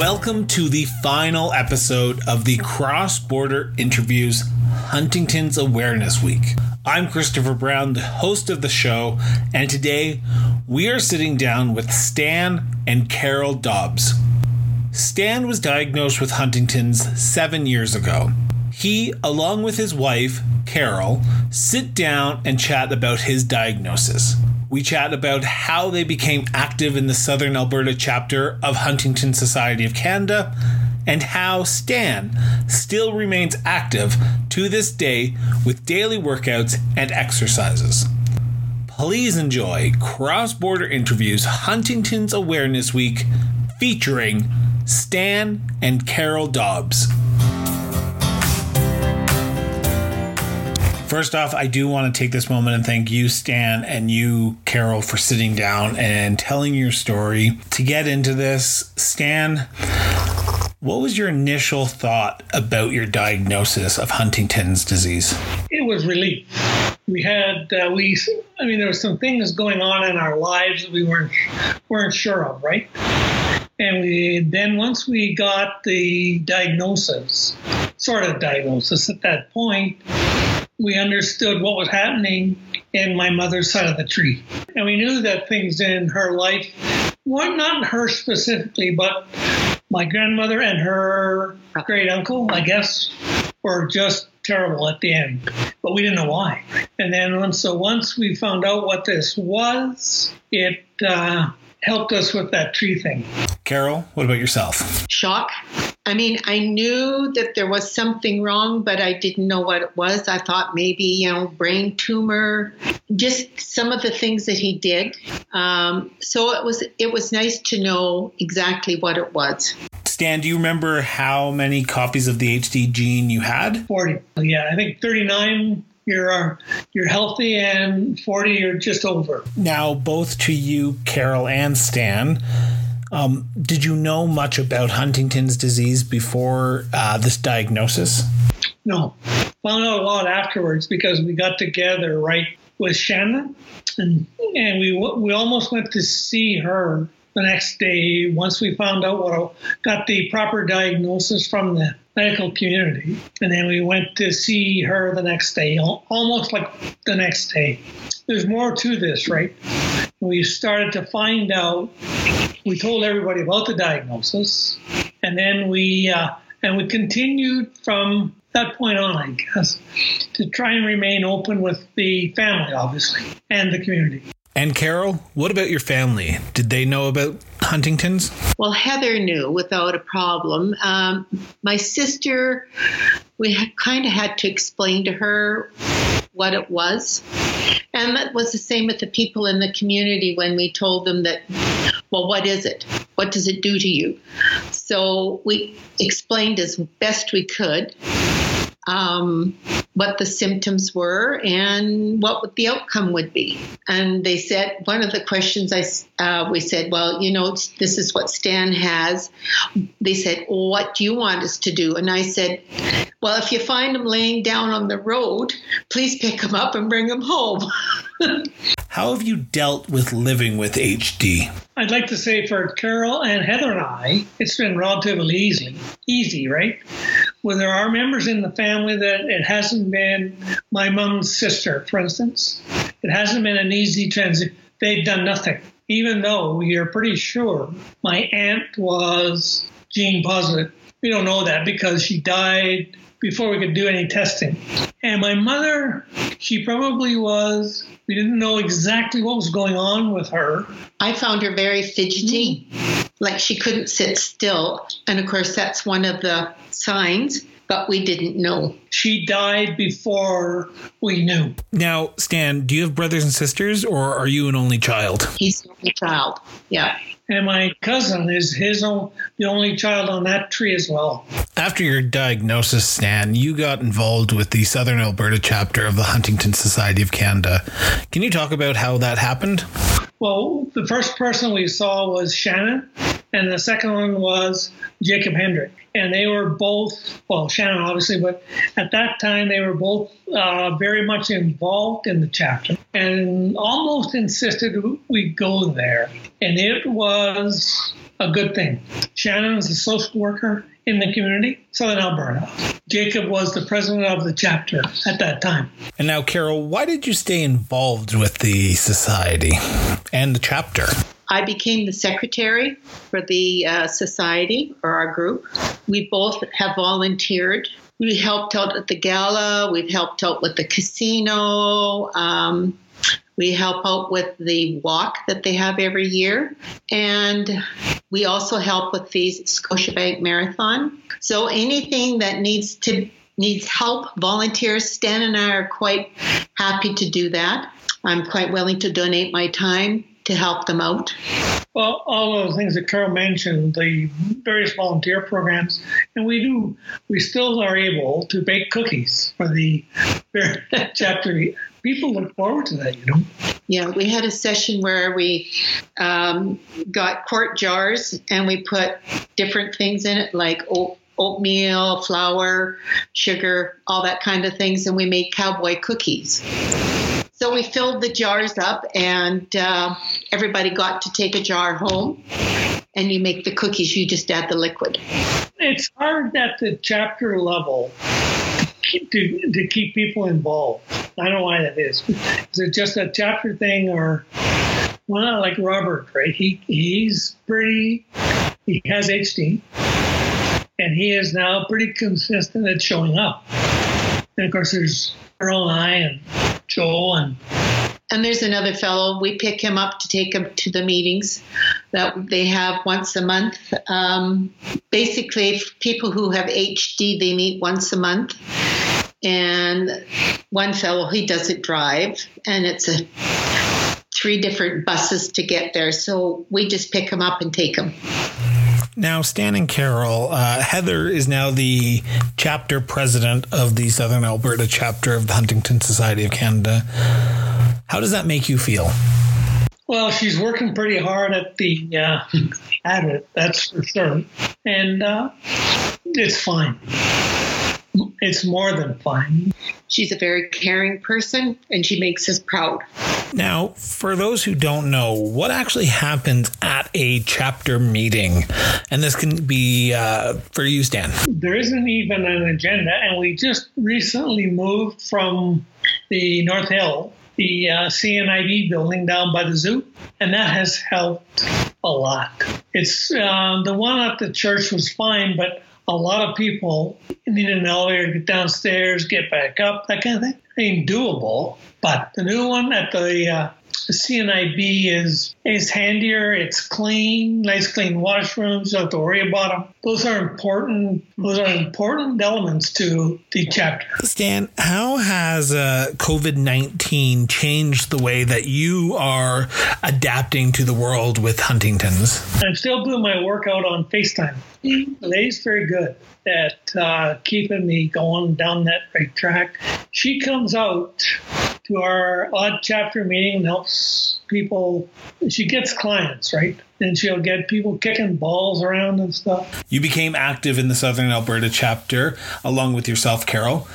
Welcome to the final episode of the Cross Border Interviews Huntington's Awareness Week. I'm Christopher Brown, the host of the show, and today we are sitting down with Stan and Carol Dobbs. Stan was diagnosed with Huntington's seven years ago. He, along with his wife, Carol, sit down and chat about his diagnosis. We chat about how they became active in the Southern Alberta chapter of Huntington Society of Canada and how Stan still remains active to this day with daily workouts and exercises. Please enjoy Cross Border Interviews Huntington's Awareness Week featuring Stan and Carol Dobbs. First off, I do want to take this moment and thank you, Stan, and you, Carol, for sitting down and telling your story. To get into this, Stan, what was your initial thought about your diagnosis of Huntington's disease? It was relief. We had uh, we, I mean, there were some things going on in our lives that we weren't weren't sure of, right? And we then once we got the diagnosis, sort of diagnosis at that point, we understood what was happening in my mother's side of the tree. And we knew that things in her life, well, not her specifically, but my grandmother and her great uncle, I guess, were just terrible at the end. But we didn't know why. And then so once we found out what this was, it uh, helped us with that tree thing. Carol, what about yourself? Shock. I mean, I knew that there was something wrong, but I didn't know what it was. I thought maybe, you know, brain tumor, just some of the things that he did. Um, so it was it was nice to know exactly what it was. Stan, do you remember how many copies of the HD gene you had? 40. Yeah, I think 39 you're uh, you're healthy and 40 you're just over. Now, both to you, Carol and Stan, um, did you know much about Huntington's disease before uh, this diagnosis? No, found out a lot afterwards because we got together right with Shannon, and and we we almost went to see her the next day once we found out what got the proper diagnosis from the medical community. And then we went to see her the next day, almost like the next day. There's more to this, right? We started to find out, we told everybody about the diagnosis, and then we, uh, and we continued from that point on, I guess, to try and remain open with the family, obviously, and the community. And Carol, what about your family? Did they know about Huntington's? Well, Heather knew without a problem. Um, my sister, we kind of had to explain to her what it was. And that was the same with the people in the community when we told them that, well, what is it? What does it do to you? So we explained as best we could um, what the symptoms were and what the outcome would be. And they said one of the questions I uh, we said, well, you know, this is what Stan has. They said, well, what do you want us to do? And I said, well, if you find him laying down on the road, please pick him up and bring him home. How have you dealt with living with HD? I'd like to say for Carol and Heather and I, it's been relatively easy, easy, right? Well, there are members in the family that it hasn't been my mom's sister, for instance. It hasn't been an easy transition. They've done nothing, even though we are pretty sure my aunt was gene positive. We don't know that because she died before we could do any testing. And my mother, she probably was, we didn't know exactly what was going on with her. I found her very fidgety, mm. Like she couldn't sit still. And of course, that's one of the signs but we didn't know. She died before we knew. Now, Stan, do you have brothers and sisters, or are you an only child? He's an only child. Yeah. And my cousin is his own, the only child on that tree as well. After your diagnosis, Stan, you got involved with the Southern Alberta chapter of the Huntington Society of Canada. Can you talk about how that happened? Well, the first person we saw was Shannon, and the second one was Jacob Hendrick. And they were both, well, Shannon obviously, but at that time they were both uh, very much involved in the chapter and almost insisted we go there. And it was a good thing. Shannon is a social worker in the community, Southern Alberta. Jacob was the president of the chapter at that time. And now, Carol, why did you stay involved with the society and the chapter? I became the secretary for the uh, society or our group. We both have volunteered. We helped out at the gala. We've helped out with the casino. Um, we help out with the walk that they have every year. And we also help with the Scotiabank Marathon. So anything that needs to needs help, volunteers, Stan and I are quite happy to do that. I'm quite willing to donate my time to help them out. Well, all of the things that Carol mentioned, the various volunteer programs, and we do, we still are able to bake cookies for the chapter. People look forward to that, you know. Yeah, we had a session where we um, got quart jars and we put different things in it, like oat, oatmeal, flour, sugar, all that kind of things, and we made cowboy cookies. So we filled the jars up, and uh, everybody got to take a jar home. And you make the cookies, you just add the liquid. It's hard at the chapter level to, to keep people involved. I don't know why that is. Is it just a chapter thing, or well, not like Robert, right? He he's pretty. He has HD, and he is now pretty consistent at showing up. And of course, there's Earl and I and Joel and and there's another fellow. We pick him up to take him to the meetings that they have once a month. Um, basically, people who have HD, they meet once a month. And one fellow, he doesn't drive, and it's a three different buses to get there. So we just pick him up and take him. Now, Stan and Carol, uh, Heather is now the chapter president of the Southern Alberta chapter of the Huntington Society of Canada. How does that make you feel? Well, she's working pretty hard at the uh, at it. That's for sure, and uh, it's fine it's more than fine. She's a very caring person and she makes us proud. Now, for those who don't know, what actually happens at a chapter meeting? And this can be uh, for you, Stan. There isn't even an agenda, and we just recently moved from the North Hill, the uh, CNIB building down by the zoo, and that has helped a lot. It's uh, the one at the church was fine, but a lot of people need an elevator, to get downstairs, get back up, that kind of thing. I mean, doable. But the new one at the uh, CNIB is is handier. It's clean, nice clean washrooms. You don't have to worry about them. Those are important. Those are important elements to the chapter. Stan, how has uh, COVID nineteen changed the way that you are adapting to the world with Huntington's? I'm still doing my workout on FaceTime. Lay's very good at uh, keeping me going down that right track. She comes out to our odd chapter meeting and helps people. She gets clients, right? And she'll get people kicking balls around and stuff. You became active in the Southern Alberta chapter along with yourself, Carol.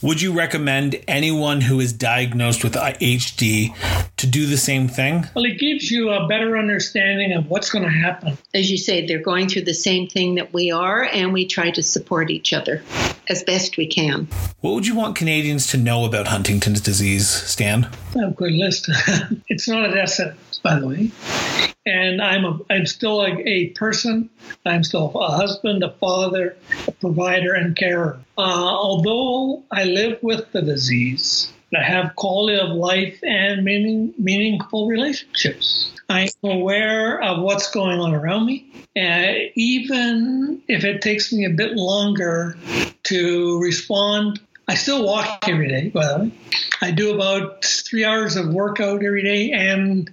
Would you recommend anyone who is diagnosed with HD to do the same thing? Well, it gives you a better understanding of what's going to happen. As you say, they're going through the same thing that we are, and we try to support each other as best we can. What would you want Canadians to know about Huntington's disease, Stan? I have a good list. it's not a death sentence, by the way. And I'm a, I'm still a, a person. I'm still a husband, a father, a provider, and carer. Uh, although I live with the disease, I have quality of life and meaning, meaningful relationships. I'm aware of what's going on around me. And even if it takes me a bit longer to respond, I still walk every day, by the way. I do about three hours of workout every day, and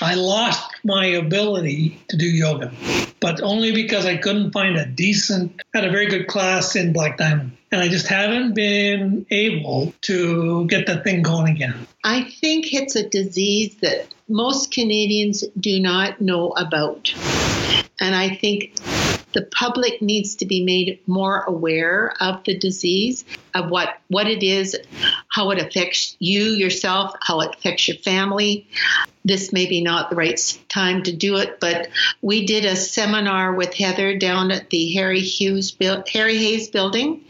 I lost my ability to do yoga, but only because I couldn't find a decent, had a very good class in Black Diamond. And I just haven't been able to get the thing going again. I think it's a disease that most Canadians do not know about. And I think the public needs to be made more aware of the disease, of what, what it is, how it affects you yourself, how it affects your family. This may be not the right time to do it, but we did a seminar with Heather down at the Harry Hughes Harry Hays building,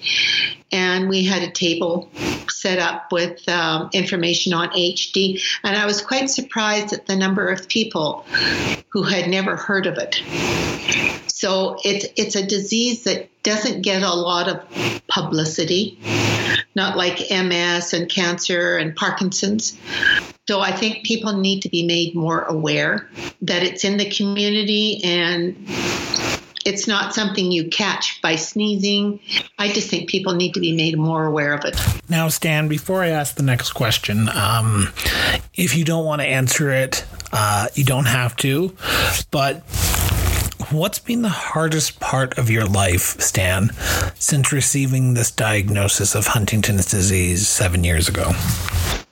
and we had a table set up with um, information on HD. And I was quite surprised at the number of people who had never heard of it. So it's it's a disease that doesn't get a lot of publicity, not like MS and cancer and Parkinson's. So I think people need to be made more aware that it's in the community and it's not something you catch by sneezing. I just think people need to be made more aware of it. Now, Stan, before I ask the next question, um, if you don't want to answer it, uh, you don't have to. But What's been the hardest part of your life, Stan, since receiving this diagnosis of Huntington's disease seven years ago?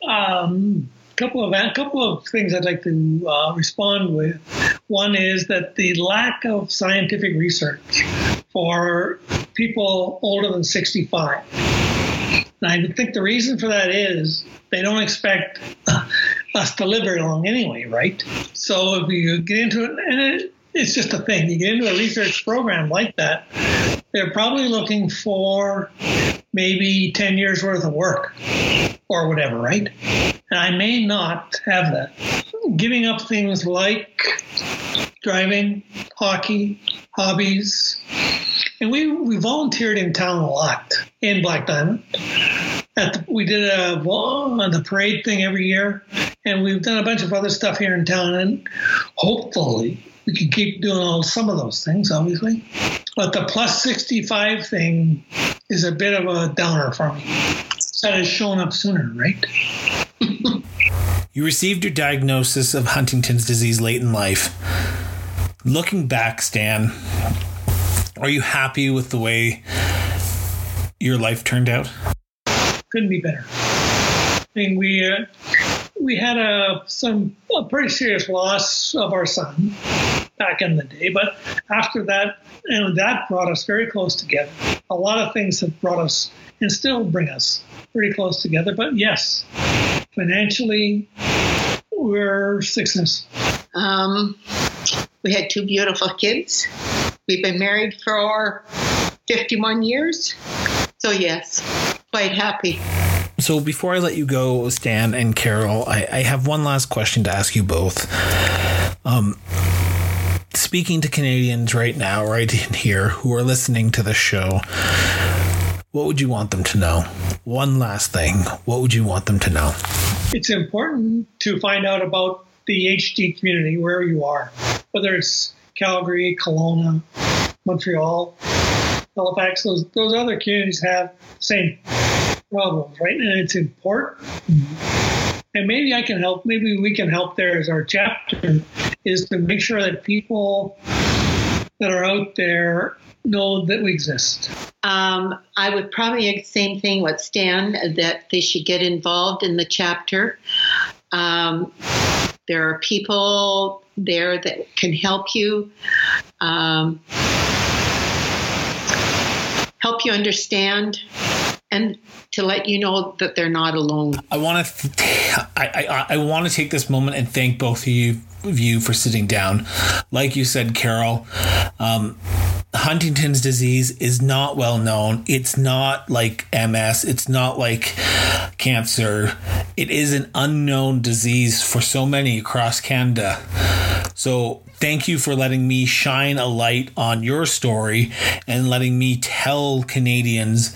Um, couple of a couple of things I'd like to uh, respond with. One is that the lack of scientific research for people older than 65. And I think the reason for that is they don't expect us to live very long anyway, right? So if you get into it, and it, it's just a thing. You get into a research program like that, they're probably looking for maybe 10 years worth of work or whatever, right? And I may not have that. Giving up things like driving, hockey, hobbies. And we, we volunteered in town a lot in Black Diamond. The, we did a the parade thing every year, and we've done a bunch of other stuff here in town. And hopefully, we can keep doing all some of those things, obviously. But the plus 65 thing is a bit of a downer for me. That has shown up sooner, right? you received your diagnosis of Huntington's disease late in life. Looking back, Stan, are you happy with the way your life turned out? Couldn't be better. I mean, we uh, we had a some a pretty serious loss of our son back in the day, but after that, and that brought us very close together. A lot of things have brought us and still bring us pretty close together. But yes, financially, we're successful. Um, we had two beautiful kids. We've been married for 51 years. So yes, quite happy. So before I let you go, Stan and Carol, I, I have one last question to ask you both. Um, speaking to Canadians right now, right in here, who are listening to the show, what would you want them to know? One last thing. What would you want them to know? It's important to find out about the HD community where you are, whether it's Calgary, Kelowna, Montreal, Halifax. Those those other communities have the same problems, right? And it's important. And maybe I can help. Maybe we can help there as our chapter is to make sure that people that are out there know that we exist. Um, I would probably the same thing with Stan that they should get involved in the chapter. Um, there are people there that can help you. Um, help you understand and to let you know that they're not alone. I want to, th- I, I, I want to take this moment and thank both of you, of you for sitting down. Like you said, Carol, um, Huntington's disease is not well known. It's not like MS. It's not like cancer. It is an unknown disease for so many across Canada. So, thank you for letting me shine a light on your story and letting me tell Canadians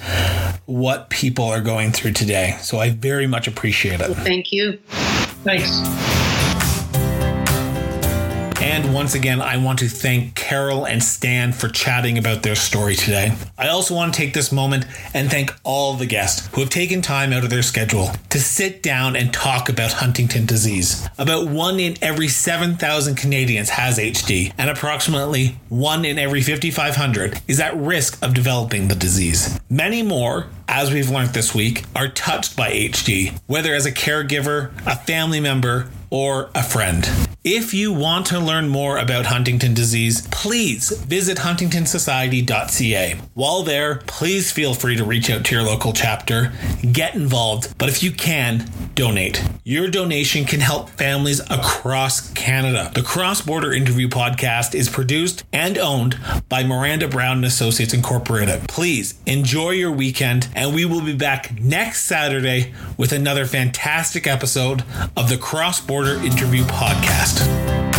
what people are going through today. So, I very much appreciate it. Thank you. Thanks. And once again, I want to thank Carol and Stan for chatting about their story today. I also want to take this moment and thank all the guests who have taken time out of their schedule to sit down and talk about Huntington disease. About one in every 7,000 Canadians has HD, and approximately one in every 5,500 is at risk of developing the disease. Many more, as we've learned this week, are touched by HD, whether as a caregiver, a family member, or a friend. If you want to learn more about Huntington disease, please visit huntingtonsociety.ca. While there, please feel free to reach out to your local chapter, get involved, but if you can, donate. Your donation can help families across Canada. The Cross Border Interview Podcast is produced and owned by Miranda Brown and Associates Incorporated. Please enjoy your weekend, and we will be back next Saturday with another fantastic episode of the Cross Border Interview Podcast.